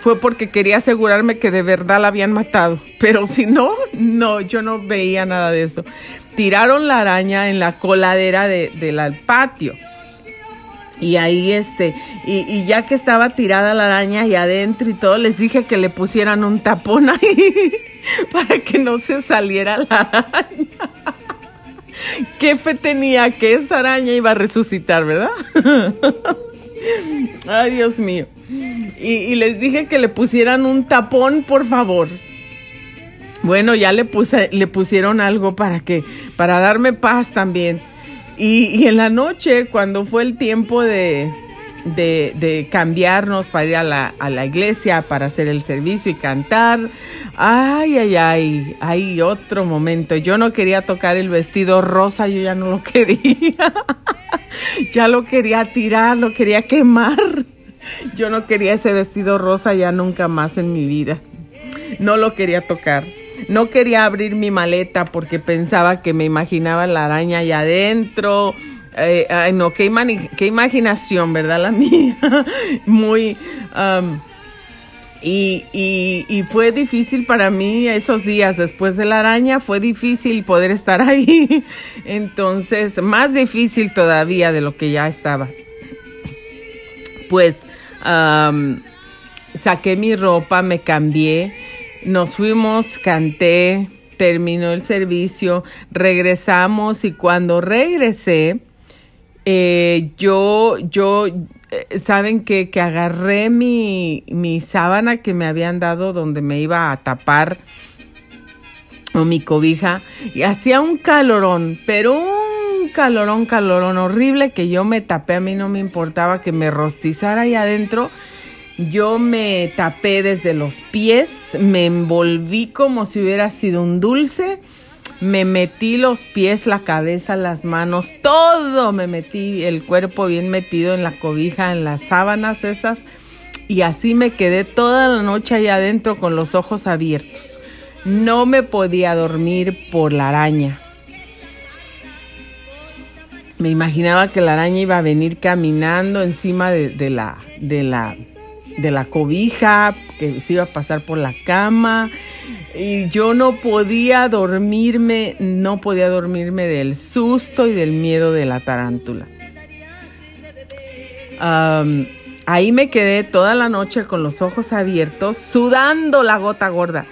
fue porque quería asegurarme que de verdad la habían matado. Pero si no, no, yo no veía nada de eso. Tiraron la araña en la coladera de, del patio. Y ahí este, y, ya que estaba tirada la araña y adentro y todo, les dije que le pusieran un tapón ahí para que no se saliera la araña. ¿Qué fe tenía que esa araña iba a resucitar, verdad? Ay, Dios mío. Y, y, les dije que le pusieran un tapón, por favor. Bueno, ya le puse, le pusieron algo para que, para darme paz también. Y, en la noche, cuando fue el tiempo de, de, cambiarnos para ir a la, a la, iglesia, para hacer el servicio y cantar. Ay, ay, ay, hay otro momento. Yo no quería tocar el vestido rosa, yo ya no lo quería. ya lo quería tirar, lo quería quemar. Yo no quería ese vestido rosa ya nunca más en mi vida. No lo quería tocar. No quería abrir mi maleta porque pensaba que me imaginaba la araña allá adentro. Eh, no, qué, imaginación, ¿verdad? La mía. Muy... y, y, fue difícil para mí esos días después de la araña, fue difícil poder estar ahí. Entonces, más difícil todavía de lo que ya estaba. Pues saqué mi ropa, me cambié nos fuimos, canté, terminó el servicio, regresamos y cuando regresé, eh, yo, yo, eh, saben que, que agarré mi, mi sábana que me habían dado donde me iba a tapar o mi cobija y hacía un calorón, pero un calorón, calorón horrible que yo me tapé, a mí no me importaba que me rostizara ahí adentro yo me tapé desde los pies, me envolví como si hubiera sido un dulce, me metí los pies, la cabeza, las manos, todo me metí, el cuerpo bien metido en la cobija, en las sábanas esas, y así me quedé toda la noche allá adentro con los ojos abiertos. No me podía dormir por la araña. me imaginaba que la araña iba a venir caminando encima de, de la, de, la, de la cobija, que se iba a pasar por la cama. Y yo no podía dormirme, no podía dormirme del susto y del miedo de la tarántula. ahí me quedé toda la noche con los ojos abiertos, sudando la gota gorda.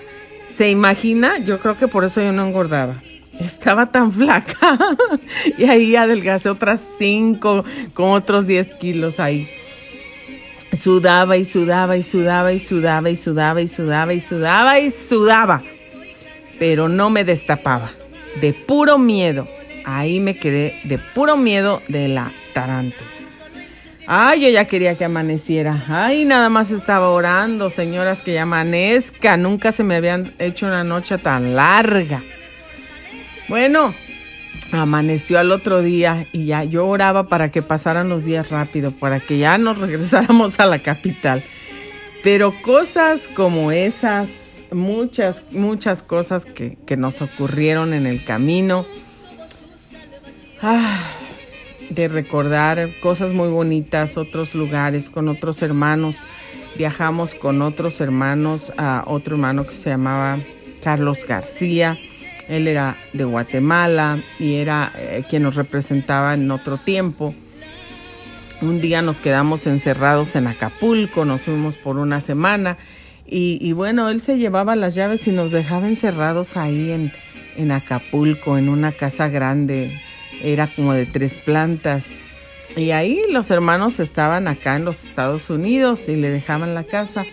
¿Se imagina? Yo creo que por eso yo no engordaba. Estaba tan flaca. y ahí adelgacé otras cinco con otros 10 kilos ahí. Sudaba y sudaba y sudaba y sudaba y sudaba y sudaba y sudaba y sudaba. Pero no me destapaba. De puro miedo. Ahí me quedé de puro miedo de la tarántula. Ay, yo ya quería que amaneciera. Ay, nada más estaba orando, señoras, que ya amanezca. Nunca se me habían hecho una noche tan larga. Bueno, amaneció al otro día y ya yo oraba para que pasaran los días rápido, para que ya nos regresáramos a la capital. Pero cosas como esas, muchas, muchas cosas que, nos ocurrieron en el camino, ah, de recordar cosas muy bonitas, otros lugares, con otros hermanos. Viajamos con otros hermanos, a otro hermano que se llamaba Carlos García él era de Guatemala y era eh, quien nos representaba en otro tiempo. Un día nos quedamos encerrados en Acapulco, nos fuimos por una semana y, bueno, él se llevaba las llaves y nos dejaba encerrados ahí en, en Acapulco, en una casa grande, era como de tres plantas. Y ahí los hermanos estaban acá en los Estados Unidos y le dejaban la casa.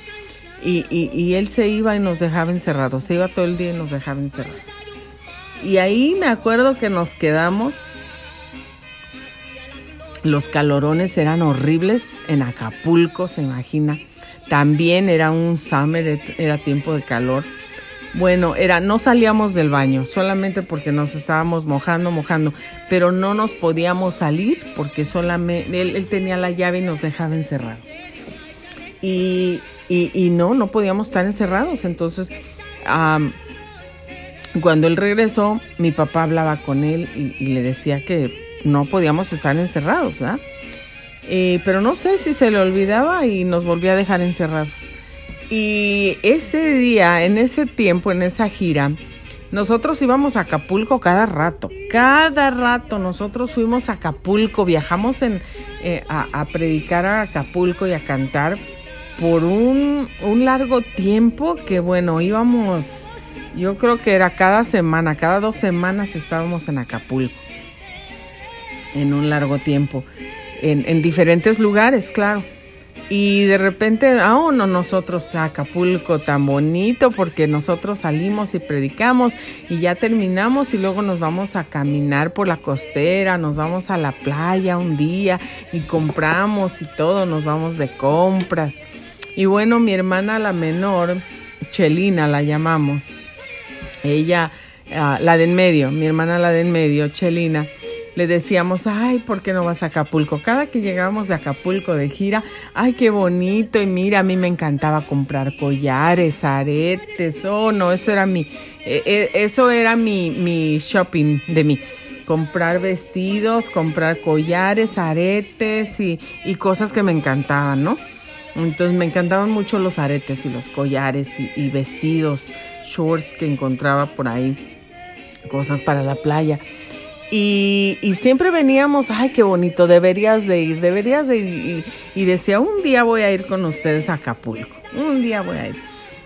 Y, y, él se iba y nos dejaba encerrados, se iba todo el día y nos dejaba encerrados. Y ahí me acuerdo que nos quedamos. Los calorones eran horribles en Acapulco, se imagina. También era un summer, era tiempo de calor. Bueno, era no salíamos del baño solamente porque nos estábamos mojando, mojando, pero no nos podíamos salir porque solamente él, tenía la llave y nos dejaba encerrados. Y, y, no, no podíamos estar encerrados. Entonces, cuando él regresó, mi papá hablaba con él y, le decía que no podíamos estar encerrados, ¿verdad? Eh, pero no sé si se le olvidaba y nos volvía a dejar encerrados. Y ese día, en ese tiempo, en esa gira, nosotros íbamos a Acapulco cada rato, cada rato nosotros fuimos a Acapulco, viajamos eh, a, predicar a Acapulco y a cantar por un, un largo tiempo que bueno, íbamos yo creo que era cada semana, cada dos semanas estábamos en Acapulco, en un largo tiempo, en, diferentes lugares, claro. Y de repente, ah, oh, no, nosotros Acapulco tan bonito porque nosotros salimos y predicamos y ya terminamos y luego nos vamos a caminar por la costera, nos vamos a la playa un día y compramos y todo, nos vamos de compras. Y bueno, mi hermana la menor, Chelina la llamamos, ella, ah, la de en medio, mi hermana la de en medio, Chelina, le decíamos, ay, ¿por qué no vas a Acapulco? Cada que llegábamos de Acapulco de gira, ay, qué bonito, y mira, a mí me encantaba comprar collares, aretes, oh, no, eso era mi, e, e, eso era mi, mi shopping de mí comprar vestidos, comprar collares, aretes y, y, cosas que me encantaban, ¿no? Entonces me encantaban mucho los aretes y los collares y vestidos shorts que encontraba por ahí, cosas para la playa. Y, siempre veníamos, ay, qué bonito, deberías de ir, deberías de ir. Y, decía, un día voy a ir con ustedes a Acapulco, un día voy a ir.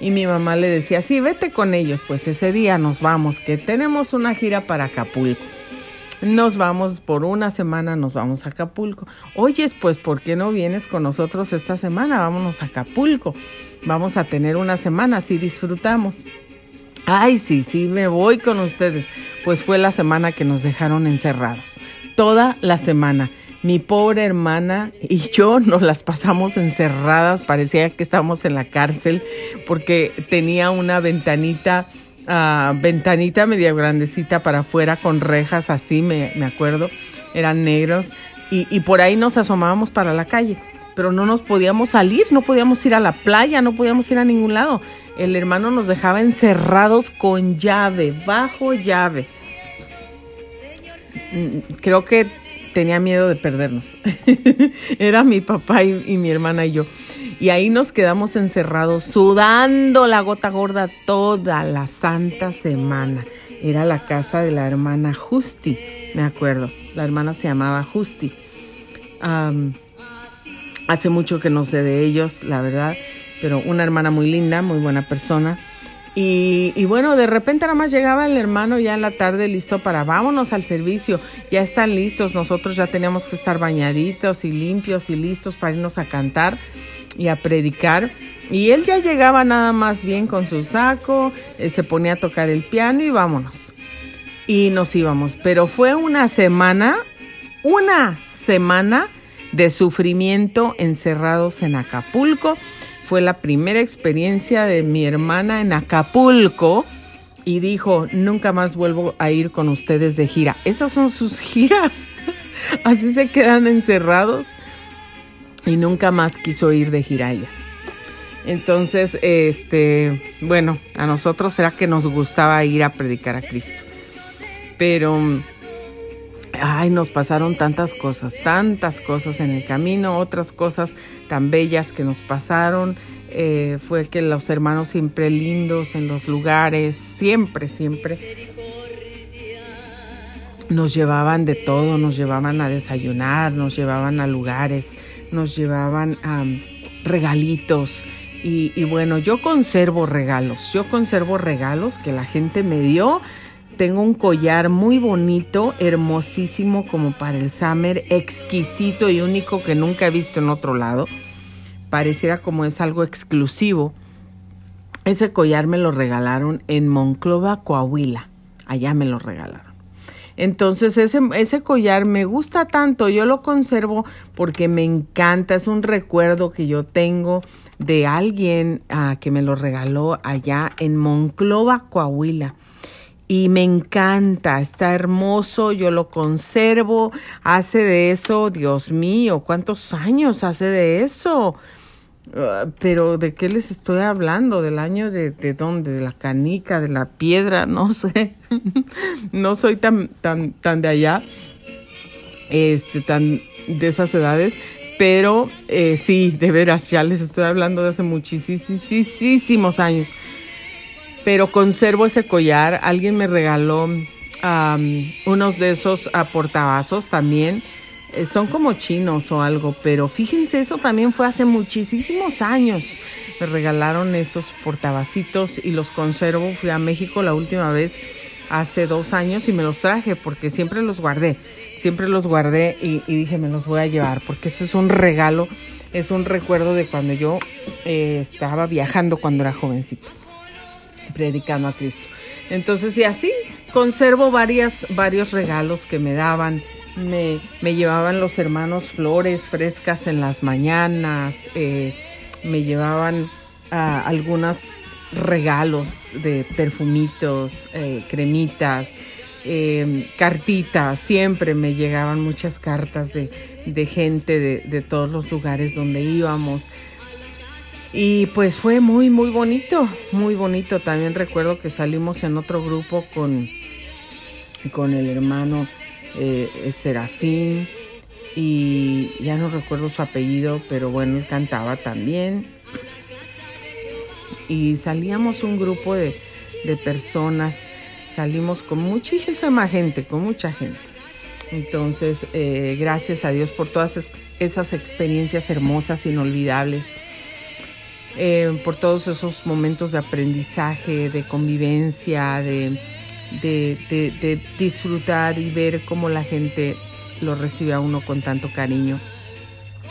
Y mi mamá le decía, sí, vete con ellos, pues ese día nos vamos, que tenemos una gira para Acapulco. Nos vamos por una semana, nos vamos a Acapulco. Oyes, pues, ¿por qué no vienes con nosotros esta semana? Vámonos a Acapulco. Vamos a tener una semana, así disfrutamos. Ay, sí, sí, me voy con ustedes. Pues fue la semana que nos dejaron encerrados. Toda la semana. Mi pobre hermana y yo nos las pasamos encerradas. Parecía que estábamos en la cárcel porque tenía una ventanita, uh, ventanita media grandecita para afuera con rejas así, me, me acuerdo. Eran negros. Y, y por ahí nos asomábamos para la calle pero no nos podíamos salir, no podíamos ir a la playa, no podíamos ir a ningún lado el hermano nos dejaba encerrados con llave, bajo llave. Mm, creo que tenía miedo de perdernos. Era mi papá y, y, mi hermana y yo. Y ahí nos quedamos encerrados, sudando la gota gorda toda la santa semana. Era la casa de la hermana Justi, me acuerdo. La hermana se llamaba Justi. hace mucho que no sé de ellos, la verdad, pero una hermana muy linda, muy buena persona. Y, bueno, de repente nada más llegaba el hermano ya en la tarde listo para vámonos al servicio, ya están listos, nosotros ya teníamos que estar bañaditos y limpios y listos para irnos a cantar y a predicar. Y él ya llegaba nada más bien con su saco, eh, se ponía a tocar el piano y vámonos. Y nos íbamos. Pero fue una semana, una semana de sufrimiento encerrados en Acapulco. Fue la primera experiencia de mi hermana en Acapulco y dijo, nunca más vuelvo a ir con ustedes de gira. Esas son sus giras. Así se quedan encerrados y nunca más quiso ir de gira ella. Entonces, este, bueno, a nosotros era que nos gustaba ir a predicar a Cristo. Pero, ay, nos pasaron tantas cosas, tantas cosas en el camino, otras cosas tan bellas que nos pasaron. Eh, fue que los hermanos siempre lindos en los lugares, siempre, siempre nos llevaban de todo, nos llevaban a desayunar, nos llevaban a lugares, nos llevaban a regalitos, y, bueno, yo conservo regalos, yo conservo regalos que la gente me dio. Tengo un collar muy bonito, hermosísimo como para el summer, exquisito y único que nunca he visto en otro lado. Pareciera como es algo exclusivo. Ese collar me lo regalaron en Monclova, Coahuila. Allá me lo regalaron. Entonces ese, ese collar me gusta tanto, yo lo conservo porque me encanta, es un recuerdo que yo tengo de alguien ah, que me lo regaló allá en Monclova, Coahuila. Y me encanta, está hermoso, yo lo conservo, hace de eso, Dios mío, ¿cuántos años hace de eso? Ah, pero ¿de qué les estoy hablando? ¿Del año de, de dónde? ¿De la canica? ¿De la piedra? No sé. no soy tan, tan, tan de allá, este, tan de esas edades. Pero eh, sí, de veras, ya les estoy hablando de hace muchísimos años. Pero conservo ese collar. Alguien me regaló unos de esos portavasos también eh, son como chinos o algo, pero fíjense, eso también fue hace muchísimos años. Me regalaron esos portavacitos y los conservo. Fui a México la última vez hace dos años y me los traje porque siempre los guardé. Siempre los guardé y, dije, me los voy a llevar porque eso es un regalo, es un recuerdo de cuando yo eh, estaba viajando cuando era jovencito, predicando a Cristo. Entonces, y así conservo varios regalos que me daban me, llevaban los hermanos flores frescas en las mañanas, eh, me llevaban algunos regalos de perfumitos, eh, cremitas, em, cartitas, siempre me llegaban muchas cartas de, gente de, de, todos los lugares donde íbamos. Y pues fue muy, muy bonito, muy bonito. También recuerdo que salimos en otro grupo con, con el hermano eh, Serafín y ya no recuerdo su apellido, pero bueno, él cantaba también. Y salíamos un grupo de, personas, salimos con muchísima gente, con mucha gente. Entonces, eh, gracias a Dios por todas esas experiencias hermosas, inolvidables, eh, por todos esos momentos de aprendizaje, de convivencia, de, de, disfrutar y ver cómo la gente lo recibe a uno con tanto cariño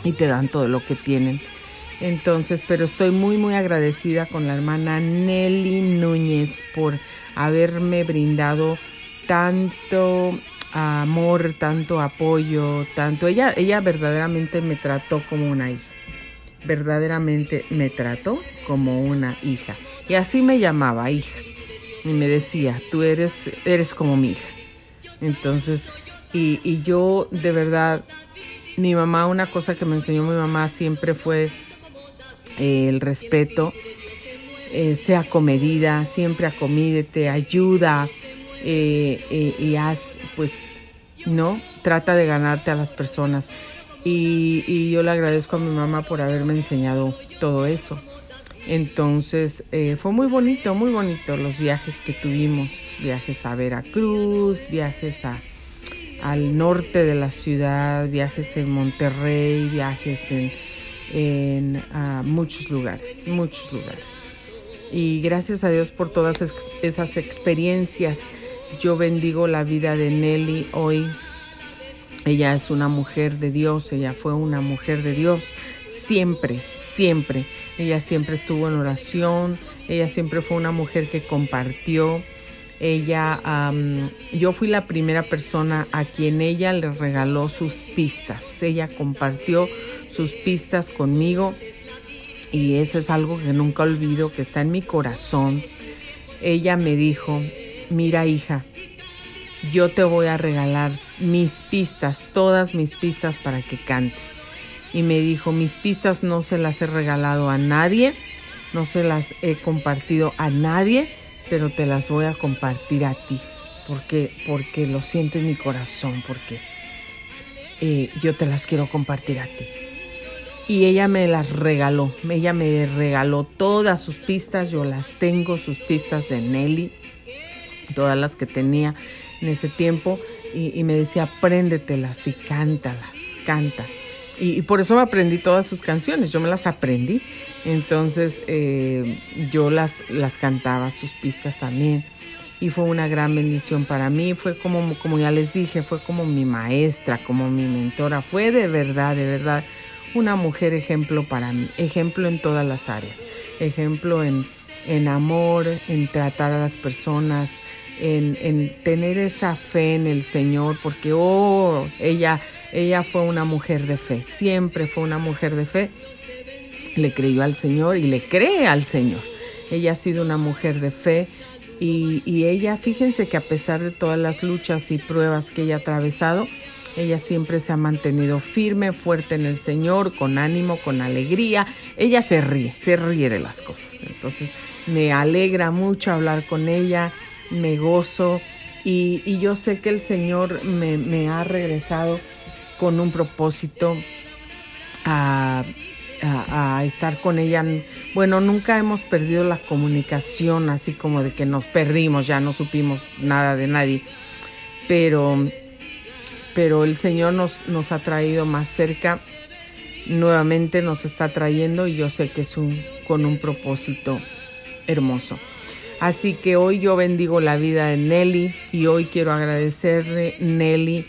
y te dan todo lo que tienen. Entonces, pero estoy muy, muy agradecida con la hermana Nelly Núñez por haberme brindado tanto amor, tanto apoyo, tanto. Ella, ella verdaderamente me trató como una hija. Verdaderamente me trató como una hija. Y así me llamaba hija y me decía, tú eres, eres como mi hija. Entonces, y, yo de verdad, mi mamá, una cosa que me enseñó mi mamá siempre fue eh, el respeto, eh, sea comedida, siempre acomídete, ayuda eh, y haz, pues, ¿no? Trata de ganarte a las personas. Y, yo le agradezco a mi mamá por haberme enseñado todo eso. Entonces eh, fue muy bonito, muy bonito los viajes que tuvimos, viajes a Veracruz, viajes a, al norte de la ciudad, viajes en Monterrey, viajes en, en muchos lugares, muchos lugares. Y gracias a Dios por todas esas experiencias. Yo bendigo la vida de Nelly hoy. Ella es una mujer de Dios, ella fue una mujer de Dios siempre, siempre. Ella siempre estuvo en oración, ella siempre fue una mujer que compartió. Ella, yo fui la primera persona a quien ella le regaló sus pistas. Ella compartió sus pistas conmigo y eso es algo que nunca olvido, que está en mi corazón. Ella me dijo, mira hija, yo te voy a regalar mis pistas, todas mis pistas para que cantes. Y me dijo, mis pistas no se las he regalado a nadie, no se las he compartido a nadie, pero te las voy a compartir a ti, porque, porque lo siento en mi corazón, porque eh, yo te las quiero compartir a ti y ella me las regaló. Ella me regaló todas sus pistas, yo las tengo, sus pistas de Nelly, todas las que tenía en ese tiempo, y, me decía, apréndetelas y cántalas, canta. Y, por eso me aprendí todas sus canciones, yo me las aprendí. Entonces eh, yo las, las cantaba, sus pistas también. Y fue una gran bendición para mí, fue como, como ya les dije, fue como mi maestra, como mi mentora, fue de verdad, de verdad una mujer ejemplo para mí, ejemplo en todas las áreas, ejemplo en, en amor, en tratar a las personas, en, en, tener esa fe en el Señor, porque oh, ella, ella fue una mujer de fe, siempre fue una mujer de fe, le creyó al Señor y le cree al Señor. Ella ha sido una mujer de fe y, y ella, fíjense que a pesar de todas las luchas y pruebas que ella ha atravesado, ella siempre se ha mantenido firme, fuerte en el Señor, con ánimo, con alegría. Ella se ríe, se ríe de las cosas. Entonces me alegra mucho hablar con ella, me gozo y, yo sé que el Señor me, ha regresado con un propósito a, a, estar con ella. Bueno, nunca hemos perdido la comunicación, así como de que nos perdimos, ya no supimos nada de nadie. Pero pero el Señor nos, nos ha traído más cerca, nuevamente nos está trayendo y yo sé que es un, con un propósito hermoso. Así que hoy yo bendigo la vida de Nelly y hoy quiero agradecerle Nelly,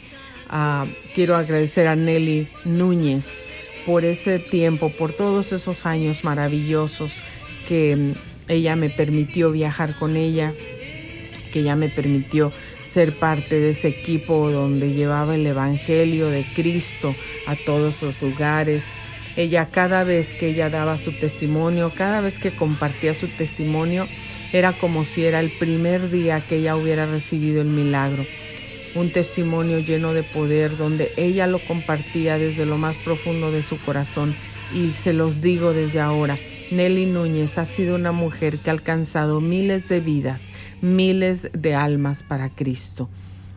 uh, quiero agradecer a Nelly Núñez por ese tiempo, por todos esos años maravillosos que ella me permitió viajar con ella, que ella me permitió ser parte de ese equipo donde llevaba el Evangelio de Cristo a todos los lugares. Ella cada vez que ella daba su testimonio, cada vez que compartía su testimonio, era como si era el primer día que ella hubiera recibido el milagro. Un testimonio lleno de poder donde ella lo compartía desde lo más profundo de su corazón. Y se los digo desde ahora, Nelly Núñez ha sido una mujer que ha alcanzado miles de vidas miles de almas para Cristo.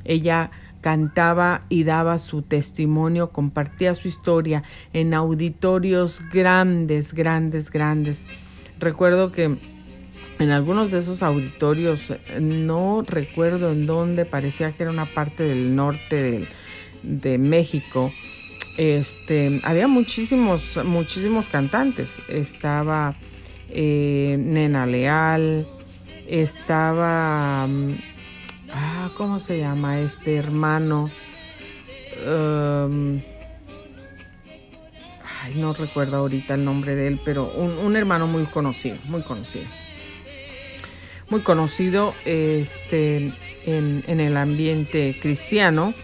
Ella cantaba y daba su testimonio, compartía su historia en auditorios grandes, grandes, grandes. Recuerdo que en algunos de esos auditorios, no recuerdo en dónde, parecía que era una parte del norte de México, este, había muchísimos, muchísimos cantantes. Estaba eh, Nena Leal, estaba, mm, ah, ¿cómo se llama? Este hermano, um, ay, no recuerdo ahorita el nombre de él, pero un, hermano muy conocido, muy conocido. Muy conocido este, en, el ambiente cristiano,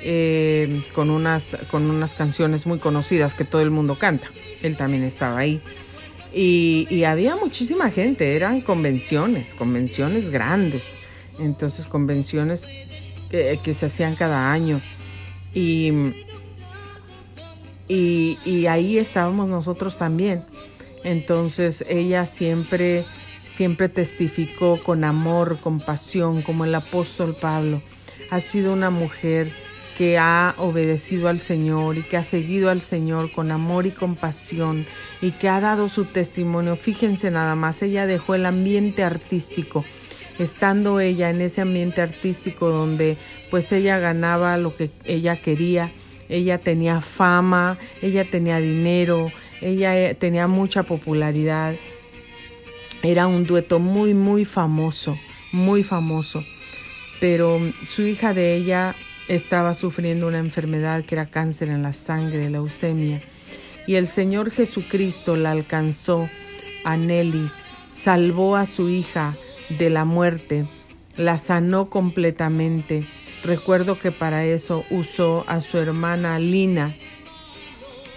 eh, con, unas, con unas canciones muy conocidas que todo el mundo canta. Él también estaba ahí. Y, había muchísima gente, eran convenciones, convenciones grandes, entonces convenciones que, se hacían cada año. Y, y, ahí estábamos nosotros también. Entonces ella siempre, siempre testificó con amor, con pasión, como el apóstol Pablo. ha sido una mujer que ha obedecido al Señor y que ha seguido al Señor con amor y compasión y que ha dado su testimonio. Fíjense nada más, ella dejó el ambiente artístico, estando ella en ese ambiente artístico donde pues ella ganaba lo que ella quería, ella tenía fama, ella tenía dinero, ella eh, tenía mucha popularidad. Era un dueto muy, muy famoso, muy famoso. Pero su hija de ella estaba sufriendo una enfermedad que era cáncer en la sangre, leucemia, y el Señor Jesucristo la alcanzó a Nelly, salvó a su hija de la muerte, la sanó completamente. Recuerdo que para eso usó a su hermana Lina,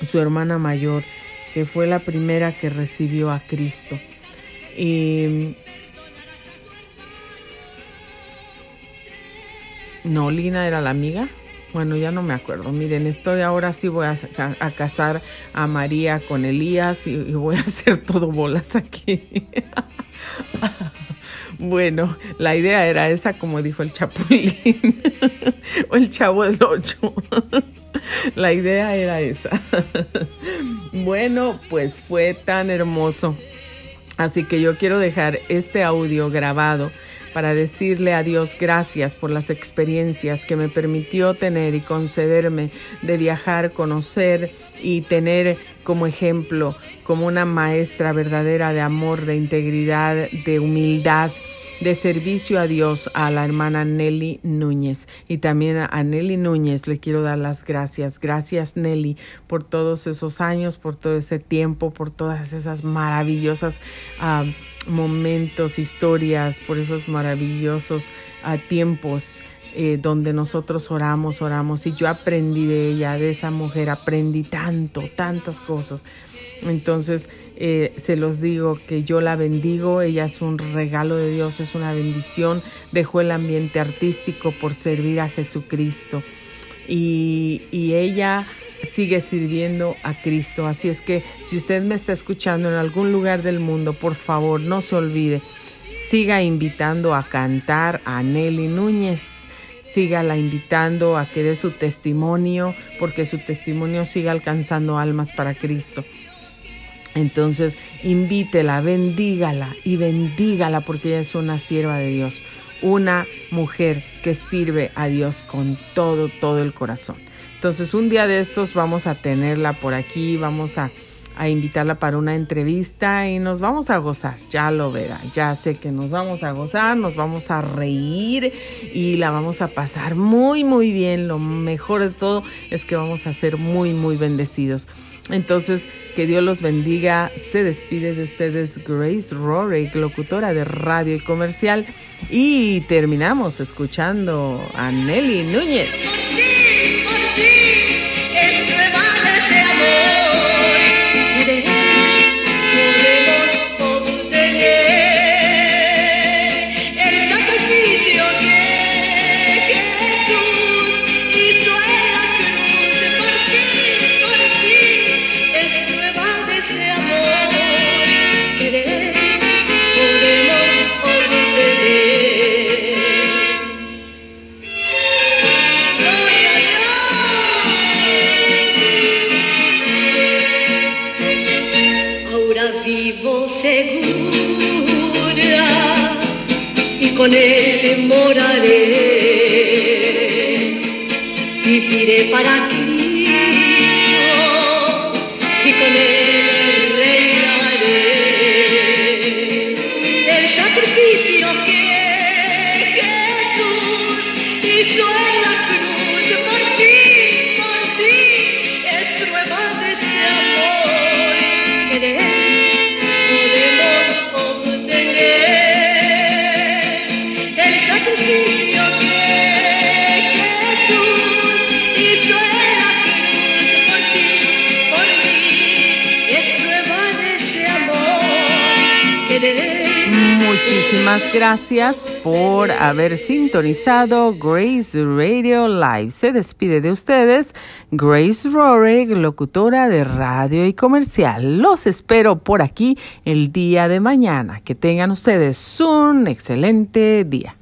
su hermana mayor, que fue la primera que recibió a Cristo. Y No, Lina era la amiga. Bueno, ya no me acuerdo. Miren, estoy ahora sí voy a, casar a María con Elías y, voy a hacer todo bolas aquí. bueno, la idea era esa, como dijo el Chapulín o el Chavo del Ocho. la idea era esa. bueno, pues fue tan hermoso. Así que yo quiero dejar este audio grabado para decirle a Dios gracias por las experiencias que me permitió tener y concederme de viajar, conocer y tener como ejemplo, como una maestra verdadera de amor, de integridad, de humildad de servicio a Dios a la hermana Nelly Núñez. Y también a Nelly Núñez le quiero dar las gracias. Gracias Nelly por todos esos años, por todo ese tiempo, por todas esas maravillosas ah, momentos, historias, por esos maravillosos ah, tiempos. Eh, donde nosotros oramos, oramos y yo aprendí de ella, de esa mujer, aprendí tanto, tantas cosas. Entonces, eh, se los digo que yo la bendigo, ella es un regalo de Dios, es una bendición, dejó el ambiente artístico por servir a Jesucristo y, ella sigue sirviendo a Cristo. Así es que si usted me está escuchando en algún lugar del mundo, por favor, no se olvide, siga invitando a cantar a Nelly Núñez sígala invitando a que dé su testimonio, porque su testimonio siga alcanzando almas para Cristo. Entonces, invítela, bendígala y bendígala porque ella es una sierva de Dios, una mujer que sirve a Dios con todo, todo el corazón. Entonces, un día de estos vamos a tenerla por aquí, vamos a, a invitarla para una entrevista y nos vamos a gozar, ya lo verá, ya sé que nos vamos a gozar, nos vamos a reír y la vamos a pasar muy, muy bien. Lo mejor de todo es que vamos a ser muy, muy bendecidos. Entonces, que Dios los bendiga. Se despide de ustedes Grace Rory, locutora de radio y comercial. Y terminamos escuchando a Nelly Núñez. Con él moraré, viviré para Cristo Muchísimas gracias por haber sintonizado Grace Radio Live. Se despide de ustedes Grace Rorig, locutora de radio y comercial. Los espero por aquí el día de mañana. Que tengan ustedes un excelente día.